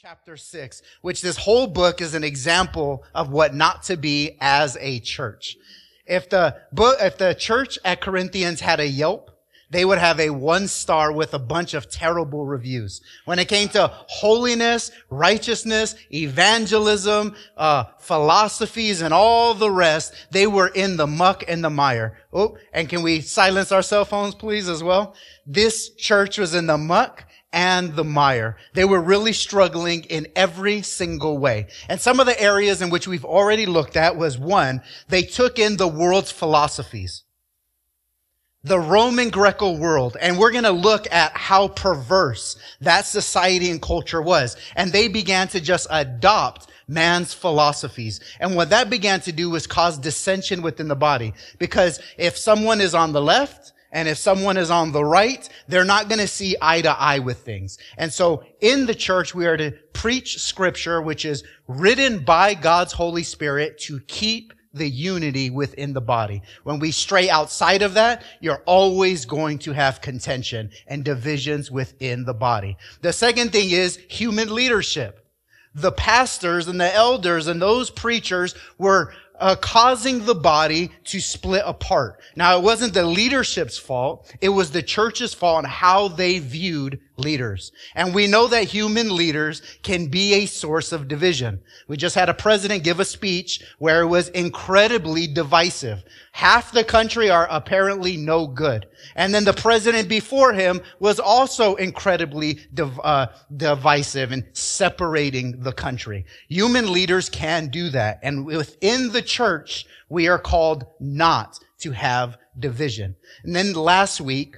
chapter 6, which this whole book is an example of what not to be as a church. If the book, if the church at Corinthians had a Yelp, they would have a one star with a bunch of terrible reviews. When it came to holiness, righteousness, evangelism, uh, philosophies, and all the rest, they were in the muck and the mire. Oh, and can we silence our cell phones, please, as well? This church was in the muck and the mire. They were really struggling in every single way. And some of the areas in which we've already looked at was one, they took in the world's philosophies. The Roman Greco world. And we're going to look at how perverse that society and culture was. And they began to just adopt man's philosophies. And what that began to do was cause dissension within the body. Because if someone is on the left, and if someone is on the right, they're not going to see eye to eye with things. And so in the church, we are to preach scripture, which is written by God's Holy Spirit to keep the unity within the body. When we stray outside of that, you're always going to have contention and divisions within the body. The second thing is human leadership. The pastors and the elders and those preachers were uh, causing the body to split apart. Now, it wasn't the leadership's fault. It was the church's fault on how they viewed leaders. And we know that human leaders can be a source of division. We just had a president give a speech where it was incredibly divisive. Half the country are apparently no good. And then the president before him was also incredibly div- uh, divisive and separating the country. Human leaders can do that. And within the church, we are called not to have division. And then last week,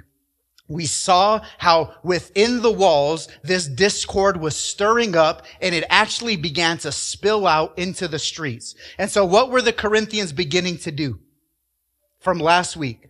we saw how within the walls, this discord was stirring up and it actually began to spill out into the streets. And so what were the Corinthians beginning to do from last week?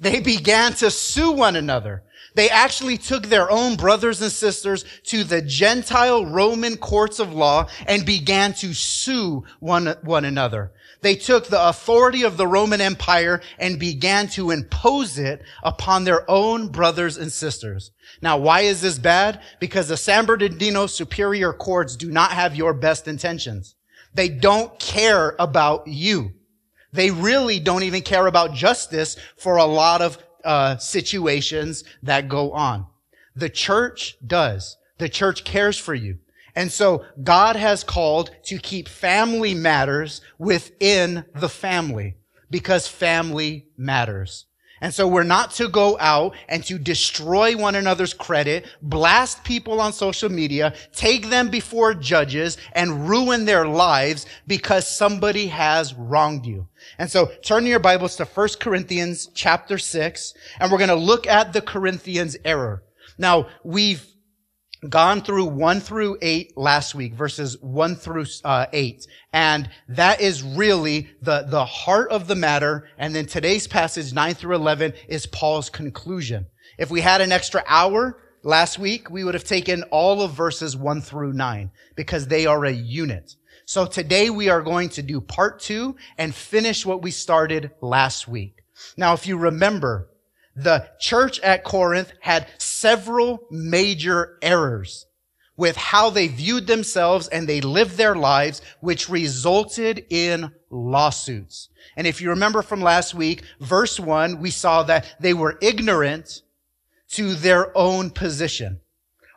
They began to sue one another. They actually took their own brothers and sisters to the Gentile Roman courts of law and began to sue one, one another. They took the authority of the Roman Empire and began to impose it upon their own brothers and sisters. Now, why is this bad? Because the San Bernardino superior courts do not have your best intentions. They don't care about you. They really don't even care about justice for a lot of uh, situations that go on. The church does. The church cares for you. And so God has called to keep family matters within the family because family matters. And so we're not to go out and to destroy one another's credit, blast people on social media, take them before judges and ruin their lives because somebody has wronged you. And so turn your Bibles to 1 Corinthians chapter 6 and we're going to look at the Corinthians error. Now we've gone through 1 through 8 last week, verses 1 through uh, 8. And that is really the, the heart of the matter. And then today's passage, 9 through 11, is Paul's conclusion. If we had an extra hour last week, we would have taken all of verses 1 through 9 because they are a unit. So today we are going to do part two and finish what we started last week. Now, if you remember, the church at Corinth had several major errors with how they viewed themselves and they lived their lives, which resulted in lawsuits. And if you remember from last week, verse one, we saw that they were ignorant to their own position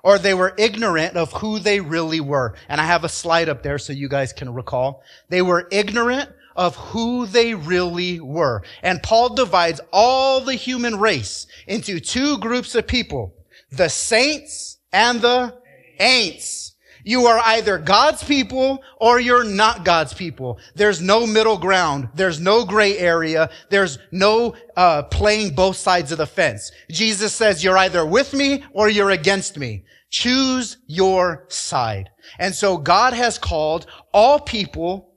or they were ignorant of who they really were. And I have a slide up there so you guys can recall. They were ignorant of who they really were. And Paul divides all the human race into two groups of people, the saints and the ain'ts. You are either God's people or you're not God's people. There's no middle ground. There's no gray area. There's no uh, playing both sides of the fence. Jesus says you're either with me or you're against me. Choose your side. And so God has called all people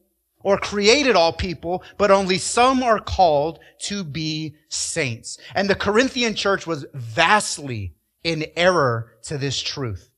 or created all people, but only some are called to be saints. And the Corinthian church was vastly in error to this truth.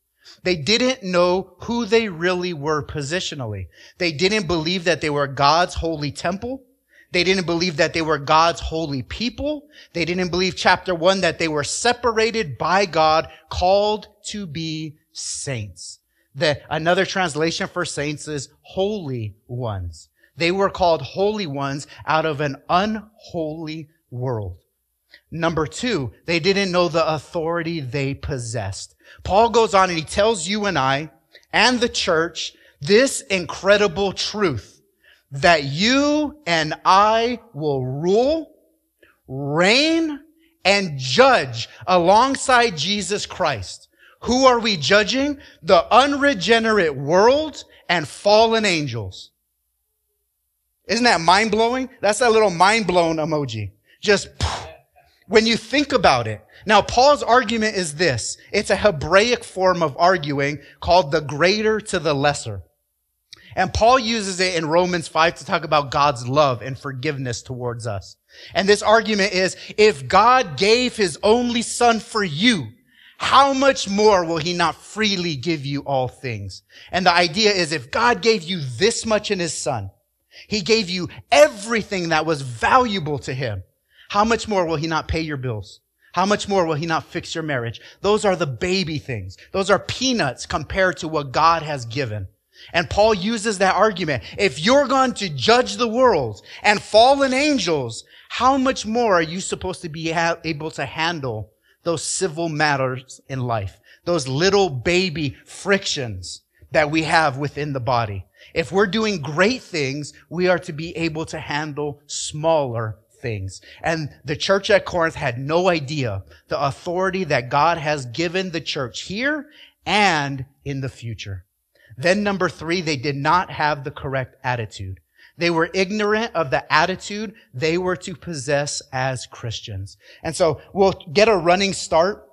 They didn't know who they really were positionally. They didn't believe that they were God's holy temple. They didn't believe that they were God's holy people. They didn't believe chapter one that they were separated by God, called to be saints. The, another translation for saints is holy ones. They were called holy ones out of an unholy world. Number two, they didn't know the authority they possessed. Paul goes on and he tells you and I and the church this incredible truth that you and I will rule, reign, and judge alongside Jesus Christ. Who are we judging? The unregenerate world and fallen angels. Isn't that mind blowing? That's that little mind blown emoji. Just when you think about it. Now, Paul's argument is this. It's a Hebraic form of arguing called the greater to the lesser. And Paul uses it in Romans 5 to talk about God's love and forgiveness towards us. And this argument is, if God gave his only son for you, how much more will he not freely give you all things? And the idea is if God gave you this much in his son, he gave you everything that was valuable to him. How much more will he not pay your bills? How much more will he not fix your marriage? Those are the baby things. Those are peanuts compared to what God has given. And Paul uses that argument. If you're going to judge the world and fallen angels, how much more are you supposed to be able to handle those civil matters in life? Those little baby frictions that we have within the body. If we're doing great things, we are to be able to handle smaller things. And the church at Corinth had no idea the authority that God has given the church here and in the future. Then number three, they did not have the correct attitude. They were ignorant of the attitude they were to possess as Christians. And so we'll get a running start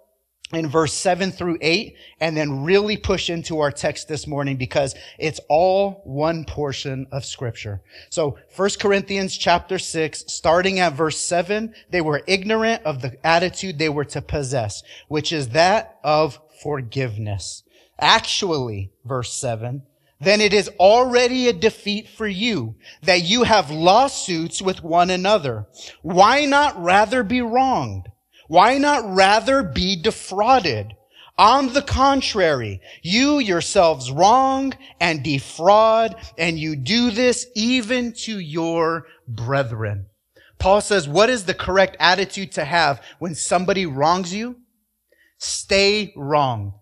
in verse 7 through 8 and then really push into our text this morning because it's all one portion of scripture. So 1 Corinthians chapter 6, starting at verse 7, they were ignorant of the attitude they were to possess, which is that of forgiveness. Actually, verse 7, then it is already a defeat for you that you have lawsuits with one another. Why not rather be wronged? Why not rather be defrauded? On the contrary, you yourselves wrong and defraud, and you do this even to your brethren. Paul says, what is the correct attitude to have when somebody wrongs you? Stay wrong.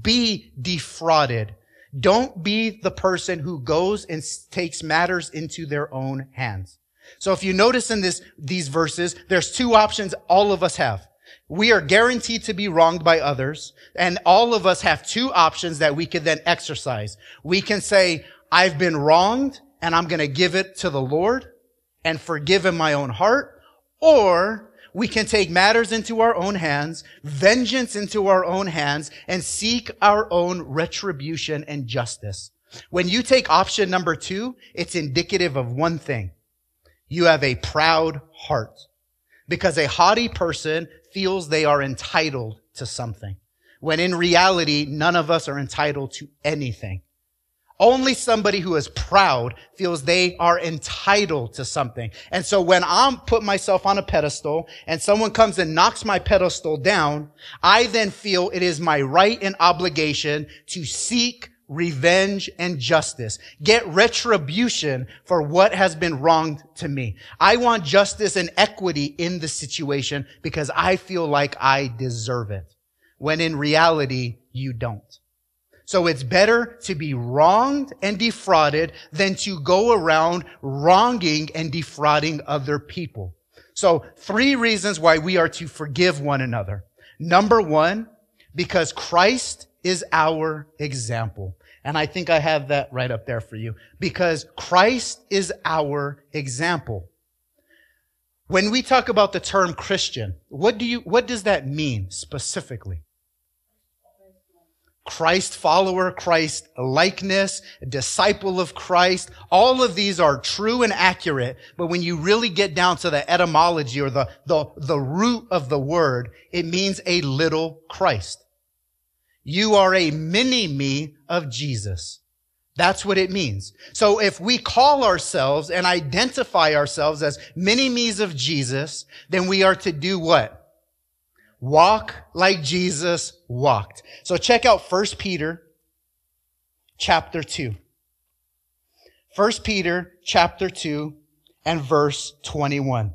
Be defrauded. Don't be the person who goes and takes matters into their own hands. So if you notice in this, these verses, there's two options all of us have. We are guaranteed to be wronged by others, and all of us have two options that we can then exercise. We can say, I've been wronged, and I'm going to give it to the Lord and forgive in my own heart, or we can take matters into our own hands, vengeance into our own hands, and seek our own retribution and justice. When you take option number two, it's indicative of one thing. You have a proud heart because a haughty person feels they are entitled to something when in reality, none of us are entitled to anything. Only somebody who is proud feels they are entitled to something. And so when I'm put myself on a pedestal and someone comes and knocks my pedestal down, I then feel it is my right and obligation to seek revenge and justice. Get retribution for what has been wronged to me. I want justice and equity in the situation because I feel like I deserve it. When in reality, you don't. So it's better to be wronged and defrauded than to go around wronging and defrauding other people. So three reasons why we are to forgive one another. Number one, because Christ is our example. And I think I have that right up there for you because Christ is our example. When we talk about the term Christian, what do you, what does that mean specifically? Christ follower, Christ likeness, disciple of Christ. All of these are true and accurate. But when you really get down to the etymology or the, the, the root of the word, it means a little Christ. You are a mini me of Jesus. That's what it means. So if we call ourselves and identify ourselves as mini me's of Jesus, then we are to do what? Walk like Jesus walked. So check out 1 Peter chapter 2. 1 Peter chapter 2 and verse 21.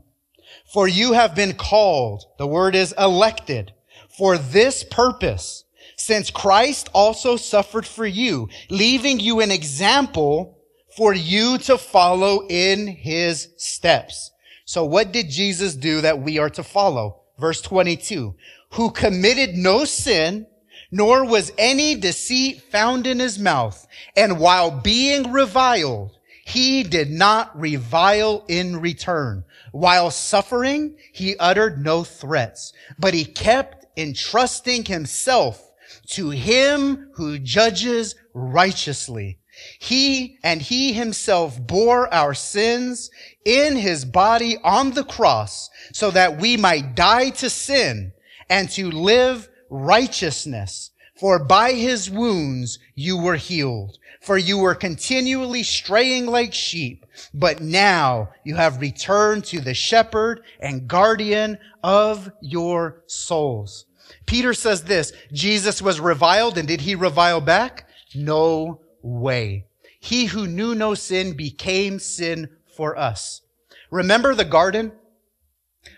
For you have been called, the word is elected, for this purpose, since Christ also suffered for you, leaving you an example for you to follow in his steps. So what did Jesus do that we are to follow? Verse 22, who committed no sin, nor was any deceit found in his mouth. And while being reviled, he did not revile in return. While suffering, he uttered no threats, but he kept entrusting himself to him who judges righteously. He and he himself bore our sins in his body on the cross so that we might die to sin and to live righteousness. For by his wounds you were healed. For you were continually straying like sheep, but now you have returned to the shepherd and guardian of your souls. Peter says this, Jesus was reviled and did he revile back? No way. He who knew no sin became sin for us. Remember the garden?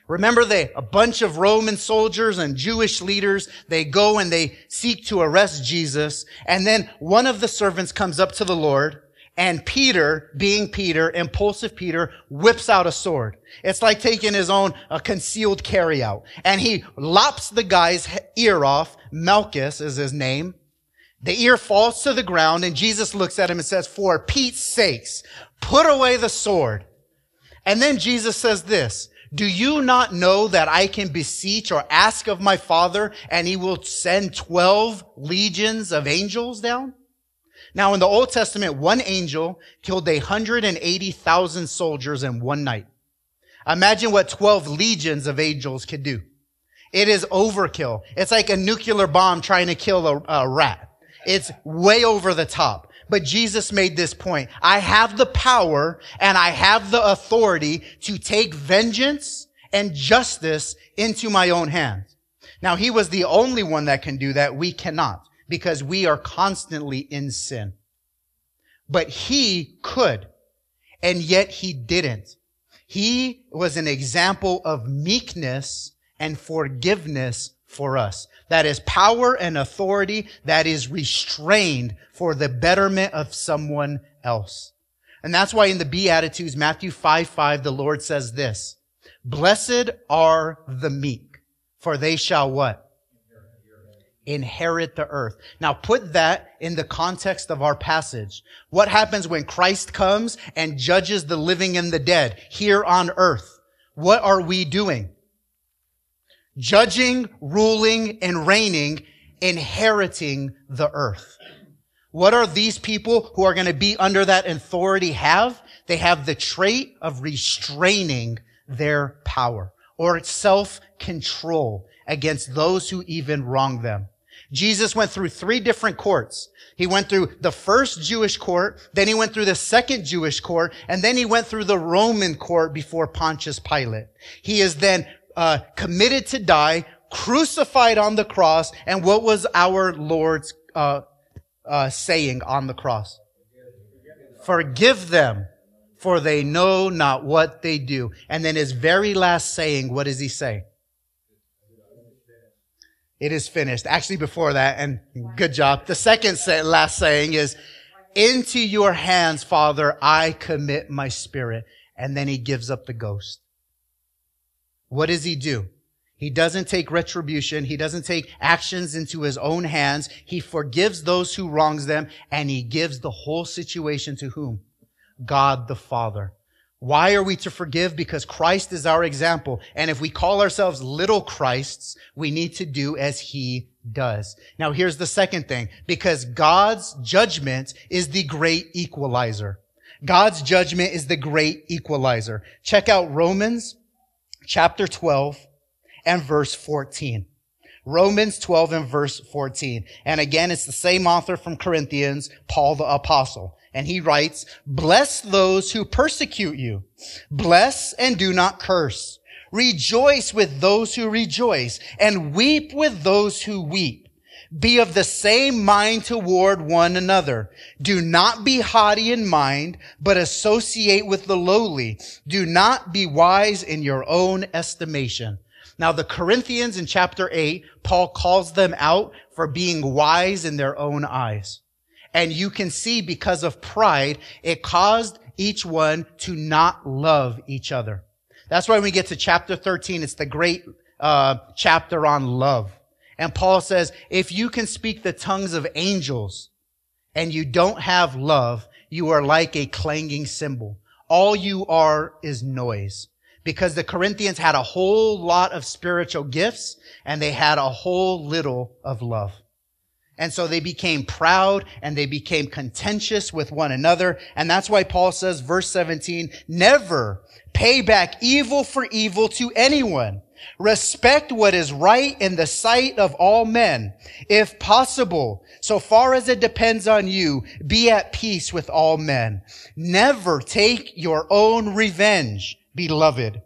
Remember they, a bunch of Roman soldiers and Jewish leaders, they go and they seek to arrest Jesus. And then one of the servants comes up to the Lord and Peter, being Peter, impulsive Peter, whips out a sword. It's like taking his own uh, concealed carry out. And he lops the guy's ear off. Malchus is his name. The ear falls to the ground and Jesus looks at him and says, for Pete's sakes, put away the sword. And then Jesus says this, do you not know that I can beseech or ask of my father and he will send 12 legions of angels down? Now in the Old Testament, one angel killed 180,000 soldiers in one night. Imagine what 12 legions of angels could do. It is overkill. It's like a nuclear bomb trying to kill a, a rat. It's way over the top. But Jesus made this point. I have the power and I have the authority to take vengeance and justice into my own hands. Now he was the only one that can do that. We cannot because we are constantly in sin. But he could and yet he didn't. He was an example of meekness and forgiveness for us. That is power and authority that is restrained for the betterment of someone else. And that's why in the Beatitudes, Matthew 5, 5, the Lord says this, Blessed are the meek, for they shall what? Inherit the earth. Now put that in the context of our passage. What happens when Christ comes and judges the living and the dead here on earth? What are we doing? judging, ruling, and reigning, inheriting the earth. What are these people who are going to be under that authority have? They have the trait of restraining their power or self-control against those who even wrong them. Jesus went through three different courts. He went through the first Jewish court, then he went through the second Jewish court, and then he went through the Roman court before Pontius Pilate. He is then uh, committed to die, crucified on the cross, and what was our Lord's uh, uh, saying on the cross? Forgive them, for they know not what they do. And then his very last saying, what does he say? It is finished. Actually, before that, and good job. The second say, last saying is, into your hands, Father, I commit my spirit. And then he gives up the ghost. What does he do? He doesn't take retribution. He doesn't take actions into his own hands. He forgives those who wrongs them and he gives the whole situation to whom? God the Father. Why are we to forgive? Because Christ is our example. And if we call ourselves little Christs, we need to do as he does. Now here's the second thing. Because God's judgment is the great equalizer. God's judgment is the great equalizer. Check out Romans chapter 12 and verse 14. Romans 12 and verse 14. And again, it's the same author from Corinthians, Paul the apostle. And he writes, bless those who persecute you. Bless and do not curse. Rejoice with those who rejoice and weep with those who weep. Be of the same mind toward one another. Do not be haughty in mind, but associate with the lowly. Do not be wise in your own estimation. Now the Corinthians in chapter 8, Paul calls them out for being wise in their own eyes. And you can see because of pride, it caused each one to not love each other. That's why when we get to chapter 13, it's the great uh, chapter on love. And Paul says, if you can speak the tongues of angels and you don't have love, you are like a clanging cymbal. All you are is noise. Because the Corinthians had a whole lot of spiritual gifts and they had a whole little of love. And so they became proud and they became contentious with one another. And that's why Paul says, verse 17, never pay back evil for evil to anyone. Respect what is right in the sight of all men. If possible, so far as it depends on you, be at peace with all men. Never take your own revenge, beloved,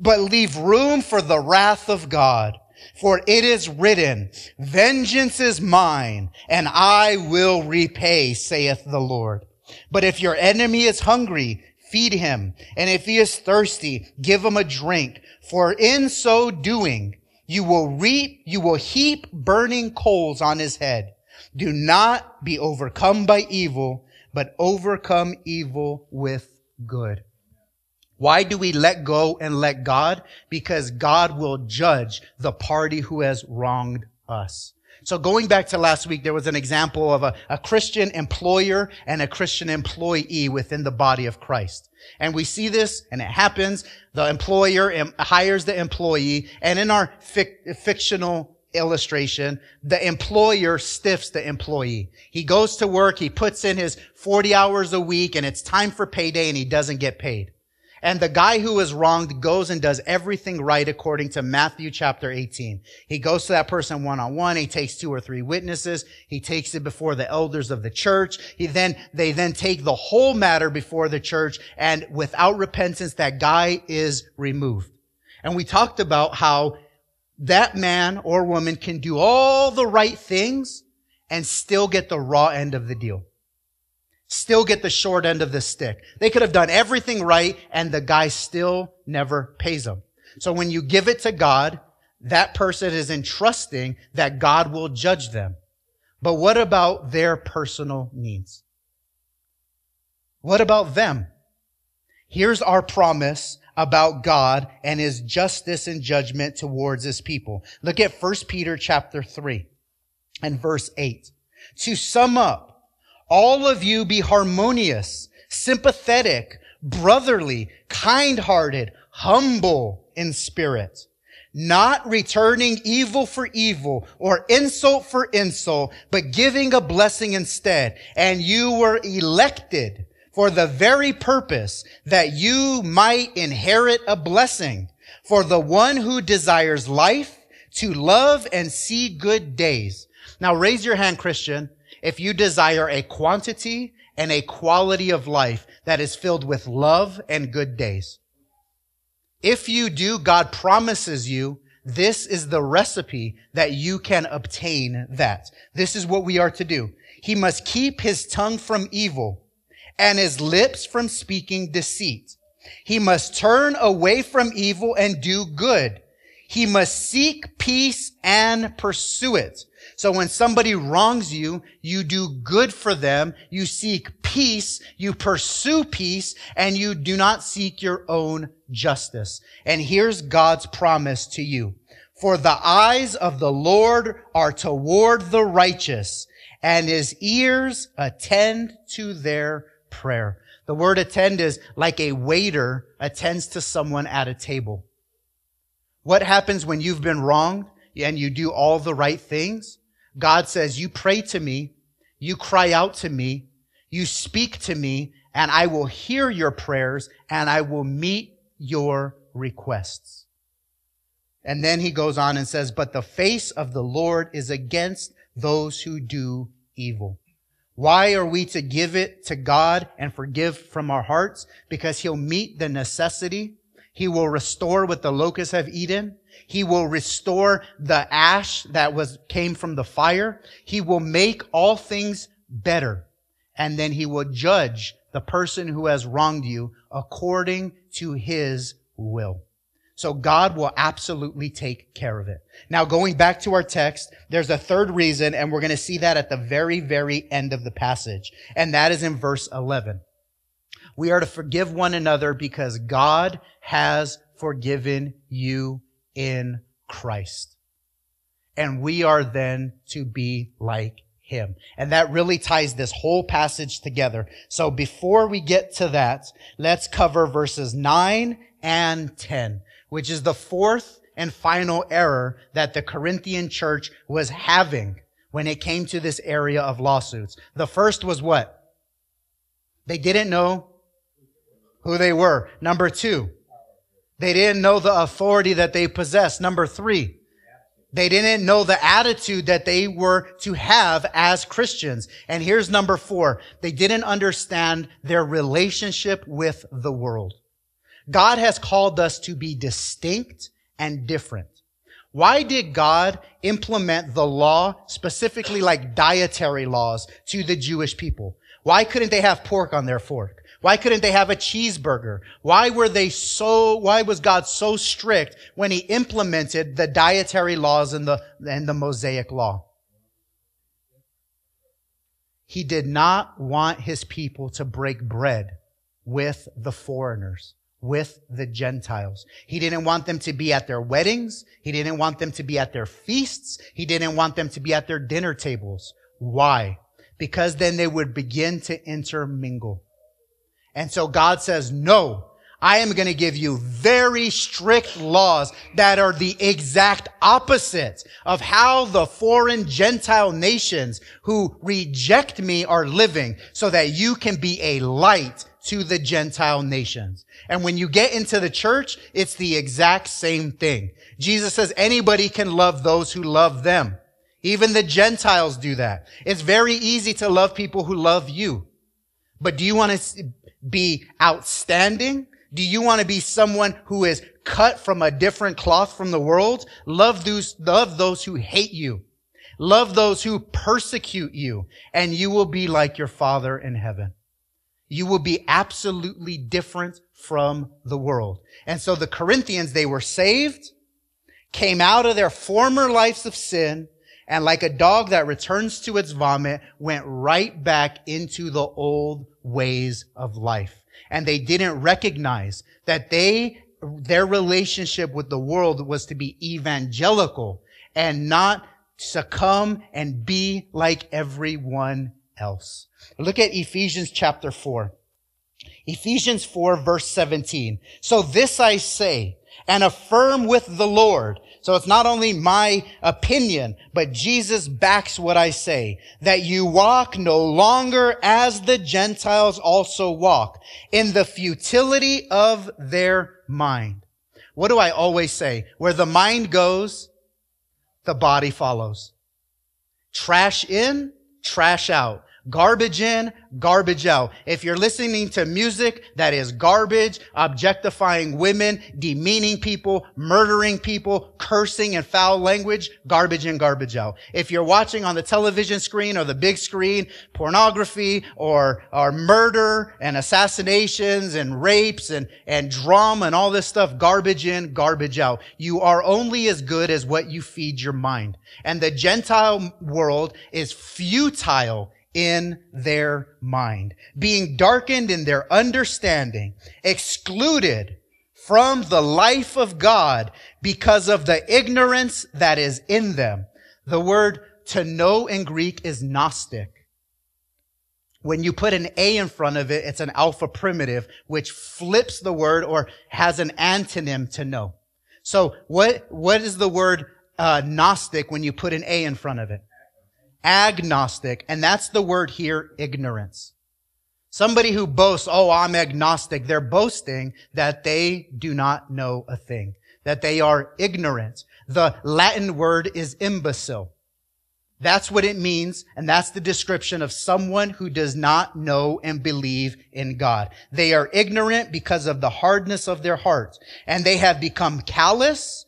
but leave room for the wrath of God. For it is written, vengeance is mine and I will repay, saith the Lord. But if your enemy is hungry, feed him. And if he is thirsty, give him a drink. For in so doing, you will reap, you will heap burning coals on his head. Do not be overcome by evil, but overcome evil with good. Why do we let go and let God? Because God will judge the party who has wronged us. So going back to last week, there was an example of a, a Christian employer and a Christian employee within the body of Christ. And we see this, and it happens. The employer hires the employee, and in our fic- fictional illustration, the employer stiffs the employee. He goes to work, he puts in his 40 hours a week, and it's time for payday, and he doesn't get paid. And the guy who is wronged goes and does everything right according to Matthew chapter 18. He goes to that person one on one. He takes two or three witnesses. He takes it before the elders of the church. He then, they then take the whole matter before the church and without repentance, that guy is removed. And we talked about how that man or woman can do all the right things and still get the raw end of the deal still get the short end of the stick. They could have done everything right and the guy still never pays them. So when you give it to God, that person is entrusting that God will judge them. But what about their personal needs? What about them? Here's our promise about God and his justice and judgment towards his people. Look at 1 Peter chapter 3 and verse 8. To sum up, all of you be harmonious, sympathetic, brotherly, kind-hearted, humble in spirit, not returning evil for evil or insult for insult, but giving a blessing instead. And you were elected for the very purpose that you might inherit a blessing. For the one who desires life to love and see good days. Now raise your hand, Christian, if you desire a quantity and a quality of life that is filled with love and good days. If you do, God promises you this is the recipe that you can obtain that. This is what we are to do. He must keep his tongue from evil and his lips from speaking deceit. He must turn away from evil and do good. He must seek peace and pursue it. So when somebody wrongs you, you do good for them, you seek peace, you pursue peace, and you do not seek your own justice. And here's God's promise to you. For the eyes of the Lord are toward the righteous, and his ears attend to their prayer. The word attend is like a waiter attends to someone at a table. What happens when you've been wronged and you do all the right things? God says, you pray to me, you cry out to me, you speak to me, and I will hear your prayers and I will meet your requests. And then he goes on and says, but the face of the Lord is against those who do evil. Why are we to give it to God and forgive from our hearts? Because he'll meet the necessity. He will restore what the locusts have eaten. He will restore the ash that was, came from the fire. He will make all things better. And then he will judge the person who has wronged you according to his will. So God will absolutely take care of it. Now going back to our text, there's a third reason, and we're going to see that at the very, very end of the passage. And that is in verse 11. We are to forgive one another because God has forgiven you in Christ. And we are then to be like him. And that really ties this whole passage together. So before we get to that, let's cover verses 9 and 10 which is the fourth and final error that the Corinthian church was having when it came to this area of lawsuits. The first was what? They didn't know who they were. Number two, they didn't know the authority that they possessed. Number three, they didn't know the attitude that they were to have as Christians. And here's number four. They didn't understand their relationship with the world. God has called us to be distinct and different. Why did God implement the law, specifically like dietary laws, to the Jewish people? Why couldn't they have pork on their fork? Why couldn't they have a cheeseburger? Why were they so, why was God so strict when he implemented the dietary laws and the, and the Mosaic law? He did not want his people to break bread with the foreigners with the Gentiles. He didn't want them to be at their weddings. He didn't want them to be at their feasts. He didn't want them to be at their dinner tables. Why? Because then they would begin to intermingle. And so God says, no, I am going to give you very strict laws that are the exact opposite of how the foreign Gentile nations who reject me are living so that you can be a light to the Gentile nations. And when you get into the church, it's the exact same thing. Jesus says anybody can love those who love them. Even the Gentiles do that. It's very easy to love people who love you. But do you want to be outstanding? Do you want to be someone who is cut from a different cloth from the world? Love those, love those who hate you. Love those who persecute you and you will be like your father in heaven. You will be absolutely different from the world. And so the Corinthians, they were saved, came out of their former lives of sin, and like a dog that returns to its vomit, went right back into the old ways of life. And they didn't recognize that they, their relationship with the world was to be evangelical and not succumb and be like everyone else. Look at Ephesians chapter 4. Ephesians 4 verse 17. So this I say and affirm with the Lord. So it's not only my opinion, but Jesus backs what I say, that you walk no longer as the Gentiles also walk in the futility of their mind. What do I always say? Where the mind goes, the body follows. Trash in, trash out. Garbage in, garbage out. If you're listening to music that is garbage, objectifying women, demeaning people, murdering people, cursing and foul language, garbage in, garbage out. If you're watching on the television screen or the big screen, pornography or, or murder and assassinations and rapes and, and drama and all this stuff, garbage in, garbage out. You are only as good as what you feed your mind. And the Gentile world is futile in their mind, being darkened in their understanding, excluded from the life of God because of the ignorance that is in them. The word to know in Greek is gnostic. When you put an A in front of it, it's an alpha primitive, which flips the word or has an antonym to know. So what, what is the word uh, Gnostic when you put an A in front of it? Agnostic, and that's the word here, ignorance. Somebody who boasts, oh, I'm agnostic, they're boasting that they do not know a thing, that they are ignorant. The Latin word is imbecile. That's what it means, and that's the description of someone who does not know and believe in God. They are ignorant because of the hardness of their hearts, and they have become callous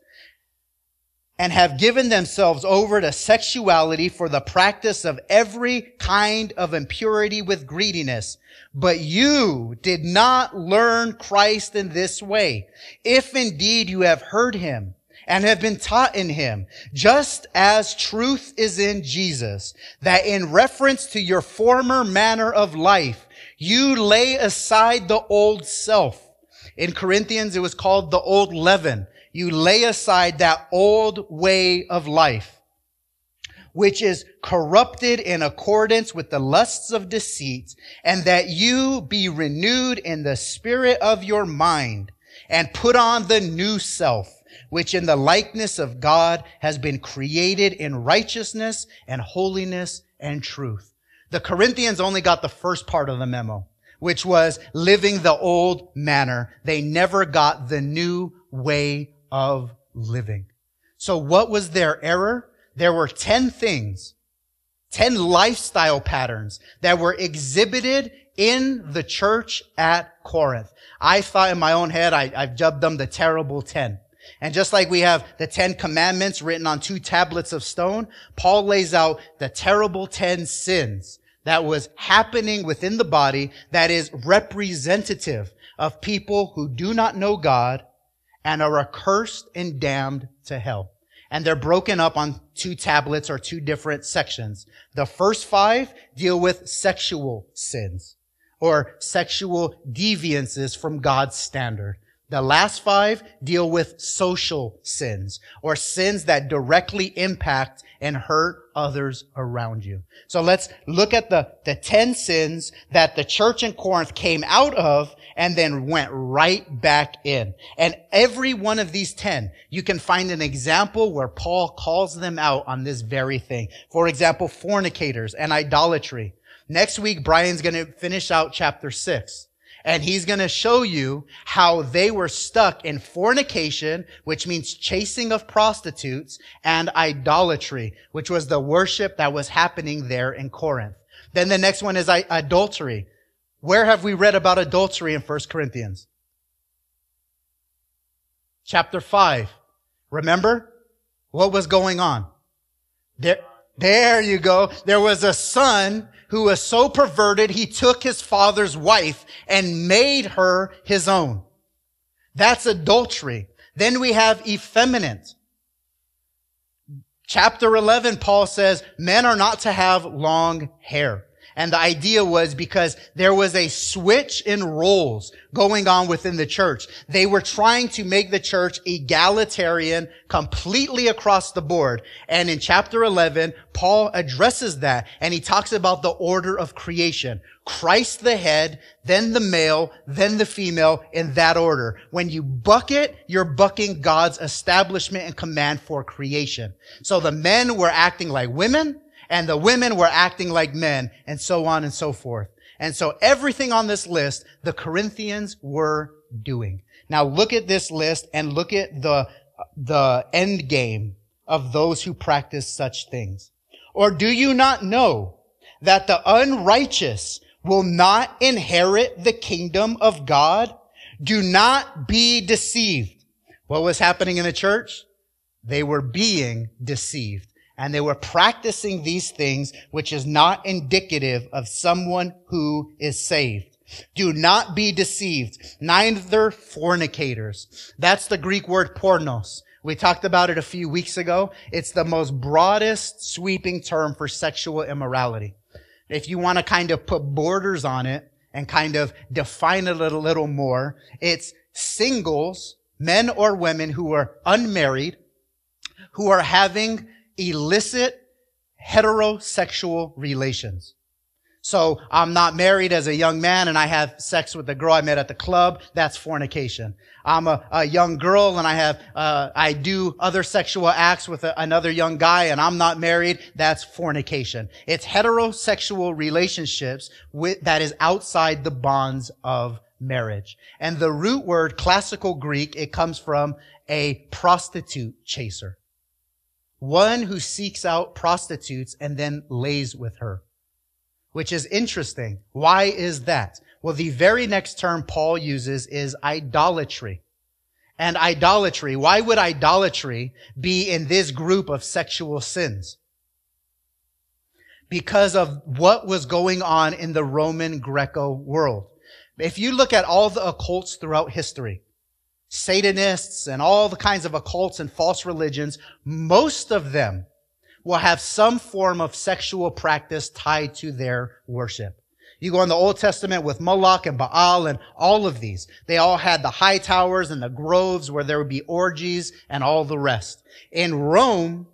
and have given themselves over to sexuality for the practice of every kind of impurity with greediness. But you did not learn Christ in this way. If indeed you have heard him, and have been taught in him, just as truth is in Jesus, that in reference to your former manner of life, you lay aside the old self. In Corinthians, it was called the old leaven. You lay aside that old way of life, which is corrupted in accordance with the lusts of deceit, and that you be renewed in the spirit of your mind and put on the new self which in the likeness of God has been created in righteousness and holiness and truth. The Corinthians only got the first part of the memo, which was living the old manner. They never got the new way of living. So what was their error? There were 10 things, 10 lifestyle patterns that were exhibited in the church at Corinth. I thought in my own head, I, I've dubbed them the terrible 10. And just like we have the Ten Commandments written on two tablets of stone, Paul lays out the terrible ten sins that was happening within the body that is representative of people who do not know God and are accursed and damned to hell. And they're broken up on two tablets or two different sections. The first five deal with sexual sins or sexual deviances from God's standard. The last five deal with social sins or sins that directly impact and hurt others around you. So let's look at the, the 10 sins that the church in Corinth came out of and then went right back in. And every one of these 10, you can find an example where Paul calls them out on this very thing. For example, fornicators and idolatry. Next week, Brian's going to finish out chapter six. And he's going to show you how they were stuck in fornication, which means chasing of prostitutes, and idolatry, which was the worship that was happening there in Corinth. Then the next one is adultery. Where have we read about adultery in 1 Corinthians? Chapter 5. Remember what was going on? There, there you go. There was a son who was so perverted, he took his father's wife and made her his own. That's adultery. Then we have effeminate. Chapter 11, Paul says, men are not to have long hair. And the idea was because there was a switch in roles going on within the church. They were trying to make the church egalitarian completely across the board. And in chapter 11, Paul addresses that and he talks about the order of creation. Christ the head, then the male, then the female in that order. When you bucket, you're bucking God's establishment and command for creation. So the men were acting like women and the women were acting like men, and so on and so forth. And so everything on this list, the Corinthians were doing. Now look at this list and look at the, the end game of those who practice such things. Or do you not know that the unrighteous will not inherit the kingdom of God? Do not be deceived. What was happening in the church? They were being deceived and they were practicing these things, which is not indicative of someone who is saved. Do not be deceived, neither fornicators. That's the Greek word pornos. We talked about it a few weeks ago. It's the most broadest sweeping term for sexual immorality. If you want to kind of put borders on it and kind of define it a little more, it's singles, men or women who are unmarried, who are having illicit heterosexual relations. So I'm not married as a young man and I have sex with a girl I met at the club. That's fornication. I'm a, a young girl and I have, uh, I do other sexual acts with a, another young guy and I'm not married. That's fornication. It's heterosexual relationships with, that is outside the bonds of marriage. And the root word, classical Greek, it comes from a prostitute chaser. One who seeks out prostitutes and then lays with her, which is interesting. Why is that? Well, the very next term Paul uses is idolatry. And idolatry, why would idolatry be in this group of sexual sins? Because of what was going on in the Roman Greco world. If you look at all the occults throughout history, Satanists and all the kinds of occults and false religions, most of them will have some form of sexual practice tied to their worship. You go in the Old Testament with Moloch and Baal and all of these. They all had the high towers and the groves where there would be orgies and all the rest. In Rome,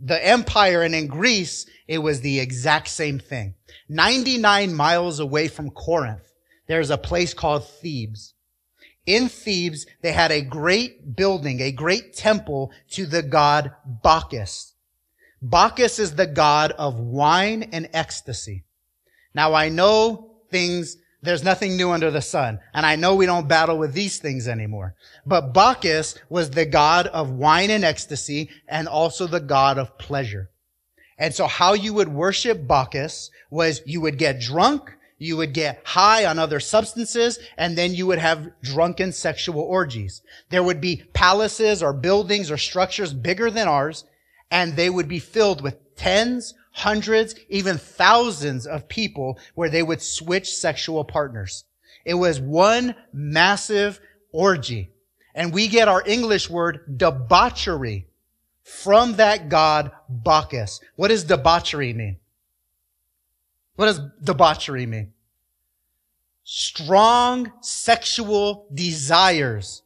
the empire and in Greece, it was the exact same thing. 99 miles away from Corinth, there's a place called Thebes. In Thebes, they had a great building, a great temple to the god Bacchus. Bacchus is the god of wine and ecstasy. Now I know things, there's nothing new under the sun, and I know we don't battle with these things anymore. But Bacchus was the god of wine and ecstasy and also the god of pleasure. And so how you would worship Bacchus was you would get drunk, you would get high on other substances, and then you would have drunken sexual orgies. There would be palaces or buildings or structures bigger than ours, and they would be filled with tens, hundreds, even thousands of people where they would switch sexual partners. It was one massive orgy. And we get our English word debauchery from that god Bacchus. What does debauchery mean? What does debauchery mean? Strong sexual desires.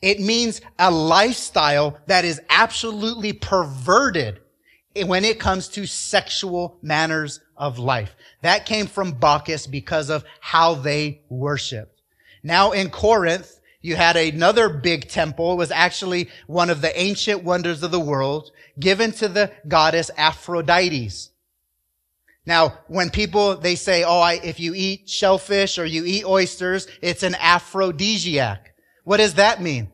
It means a lifestyle that is absolutely perverted when it comes to sexual manners of life. That came from Bacchus because of how they worshiped. Now in Corinth, you had another big temple. It was actually one of the ancient wonders of the world given to the goddess Aphrodites. Now, when people, they say, oh, I, if you eat shellfish or you eat oysters, it's an aphrodisiac. What does that mean?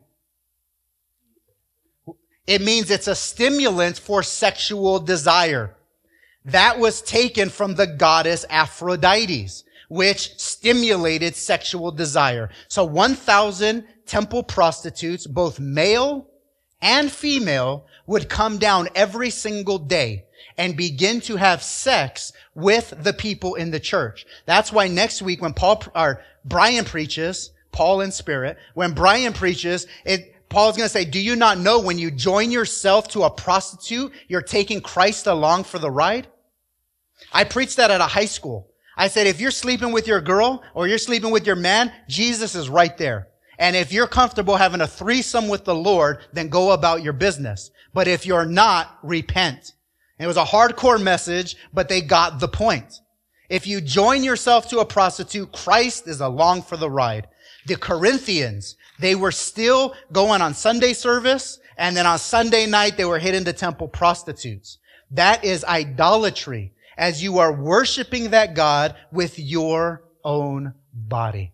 It means it's a stimulant for sexual desire. That was taken from the goddess Aphrodites, which stimulated sexual desire. So 1,000 temple prostitutes, both male and female, would come down every single day and begin to have sex with the people in the church. That's why next week when Paul, or Brian preaches, Paul in spirit, when Brian preaches, it, Paul's going to say, do you not know when you join yourself to a prostitute, you're taking Christ along for the ride? I preached that at a high school. I said, if you're sleeping with your girl or you're sleeping with your man, Jesus is right there. And if you're comfortable having a threesome with the Lord, then go about your business. But if you're not, repent. It was a hardcore message, but they got the point. If you join yourself to a prostitute, Christ is along for the ride. The Corinthians, they were still going on Sunday service, and then on Sunday night, they were hitting the temple prostitutes. That is idolatry, as you are worshiping that God with your own body.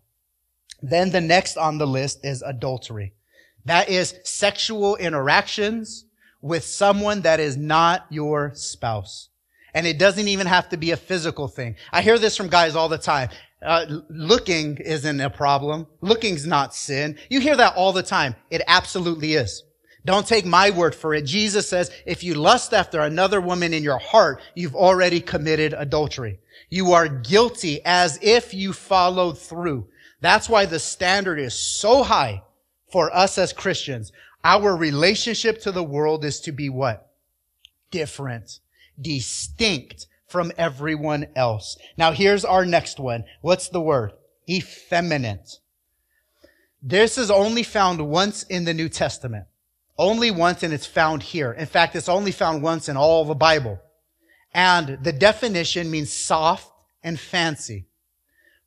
Then the next on the list is adultery. That is sexual interactions with someone that is not your spouse. And it doesn't even have to be a physical thing. I hear this from guys all the time. Uh, looking isn't a problem. Looking's not sin. You hear that all the time. It absolutely is. Don't take my word for it. Jesus says, if you lust after another woman in your heart, you've already committed adultery. You are guilty as if you followed through. That's why the standard is so high for us as Christians. Our relationship to the world is to be what? Different, distinct, from everyone else. Now here's our next one. What's the word? Effeminate. This is only found once in the New Testament. Only once and it's found here. In fact, it's only found once in all the Bible. And the definition means soft and fancy.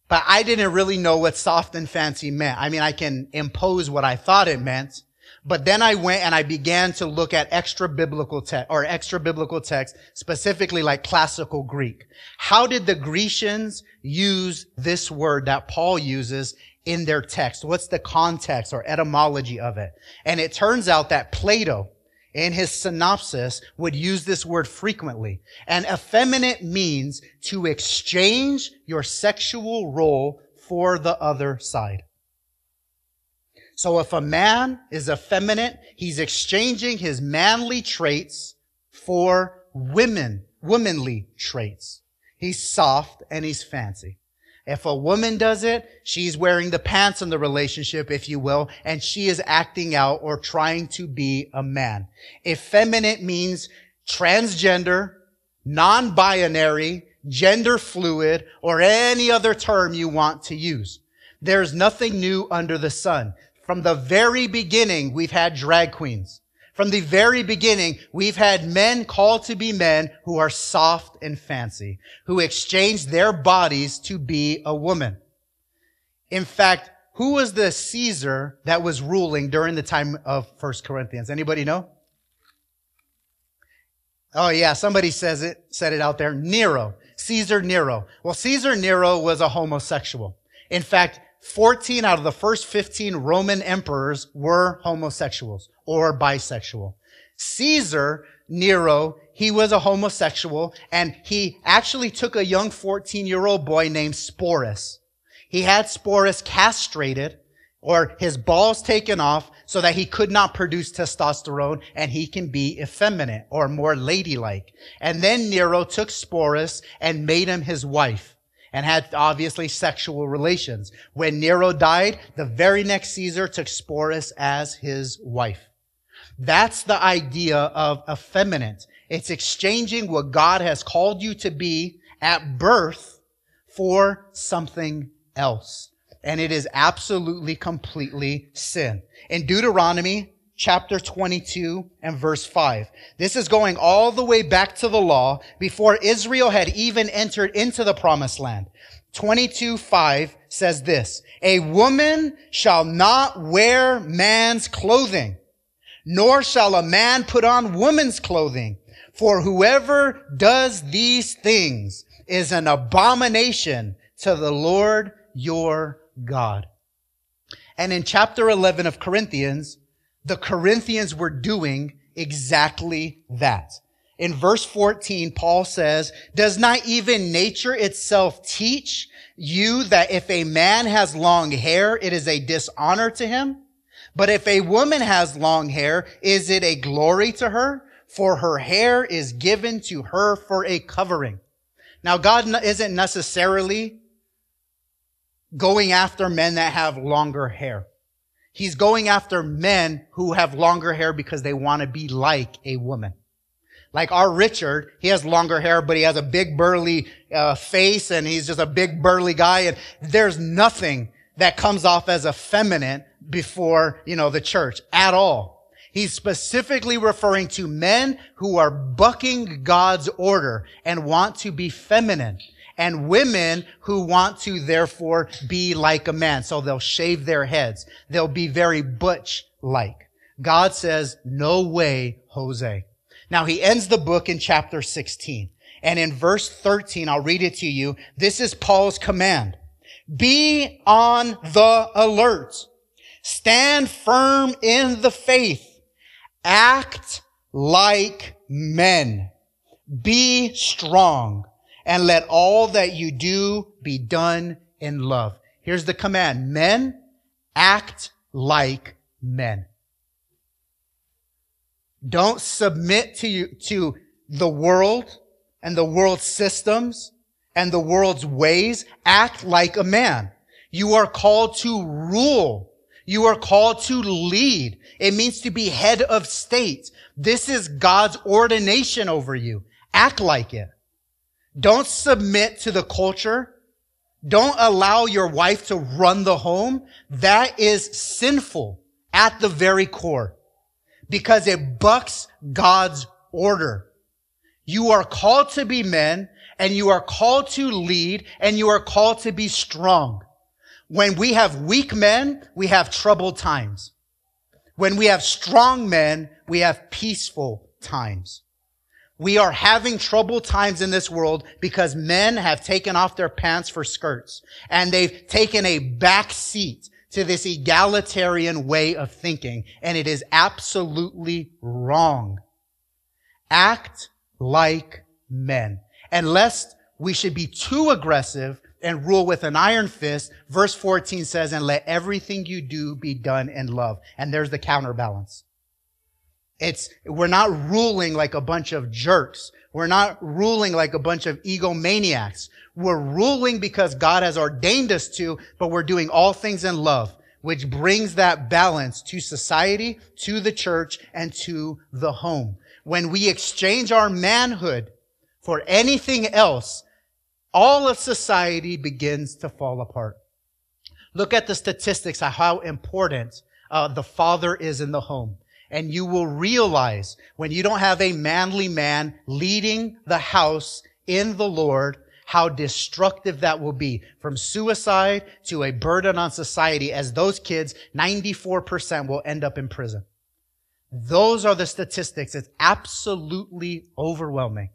But I didn't really know what soft and fancy meant. I mean, I can impose what I thought it meant, but then I went and I began to look at extra biblical text or extra biblical text, specifically like classical Greek. How did the Grecians use this word that Paul uses in their text? What's the context or etymology of it? And it turns out that Plato in his synopsis would use this word frequently. And effeminate means to exchange your sexual role for the other side. So if a man is effeminate, he's exchanging his manly traits for women, womanly traits. He's soft and he's fancy. If a woman does it, she's wearing the pants in the relationship, if you will, and she is acting out or trying to be a man. Effeminate means transgender, non-binary, gender fluid, or any other term you want to use. There's nothing new under the sun. From the very beginning, we've had drag queens. From the very beginning, we've had men called to be men who are soft and fancy, who exchange their bodies to be a woman. In fact, who was the Caesar that was ruling during the time of First Corinthians? Anybody know? Oh yeah, somebody says it, said it out there. Nero. Caesar Nero. Well, Caesar Nero was a homosexual. In fact, 14 out of the first 15 Roman emperors were homosexuals or bisexual. Caesar, Nero, he was a homosexual and he actually took a young 14 year old boy named Sporus. He had Sporus castrated or his balls taken off so that he could not produce testosterone and he can be effeminate or more ladylike. And then Nero took Sporus and made him his wife and had obviously sexual relations. When Nero died, the very next Caesar took Sporus as his wife. That's the idea of effeminate. It's exchanging what God has called you to be at birth for something else. And it is absolutely, completely sin. In Deuteronomy chapter 22 and verse 5. This is going all the way back to the law before Israel had even entered into the promised land. 22 5 says this, a woman shall not wear man's clothing, nor shall a man put on woman's clothing. For whoever does these things is an abomination to the Lord your God. And in chapter 11 of Corinthians, the Corinthians were doing exactly that. In verse 14, Paul says, does not even nature itself teach you that if a man has long hair, it is a dishonor to him? But if a woman has long hair, is it a glory to her? For her hair is given to her for a covering. Now, God isn't necessarily going after men that have longer hair. He's going after men who have longer hair because they want to be like a woman. Like our Richard, he has longer hair, but he has a big burly uh, face and he's just a big burly guy. And there's nothing that comes off as effeminate before, you know, the church at all. He's specifically referring to men who are bucking God's order and want to be feminine and women who want to therefore be like a man. So they'll shave their heads. They'll be very butch-like. God says, no way, Jose. Now he ends the book in chapter 16. And in verse 13, I'll read it to you. This is Paul's command. Be on the alert. Stand firm in the faith. Act like men. Be strong and let all that you do be done in love. Here's the command. Men, act like men. Don't submit to you, to the world and the world's systems and the world's ways. Act like a man. You are called to rule. You are called to lead. It means to be head of state. This is God's ordination over you. Act like it. Don't submit to the culture. Don't allow your wife to run the home. That is sinful at the very core because it bucks God's order. You are called to be men and you are called to lead and you are called to be strong. When we have weak men, we have troubled times. When we have strong men, we have peaceful times. We are having troubled times in this world because men have taken off their pants for skirts and they've taken a back seat to this egalitarian way of thinking, and it is absolutely wrong. Act like men. And lest we should be too aggressive and rule with an iron fist, verse 14 says, and let everything you do be done in love. And there's the counterbalance. It's, we're not ruling like a bunch of jerks. We're not ruling like a bunch of egomaniacs. We're ruling because God has ordained us to, but we're doing all things in love, which brings that balance to society, to the church, and to the home. When we exchange our manhood for anything else, all of society begins to fall apart. Look at the statistics of how important uh, the father is in the home. And you will realize when you don't have a manly man leading the house in the Lord, how destructive that will be from suicide to a burden on society as those kids, 94% will end up in prison. Those are the statistics. It's absolutely overwhelming.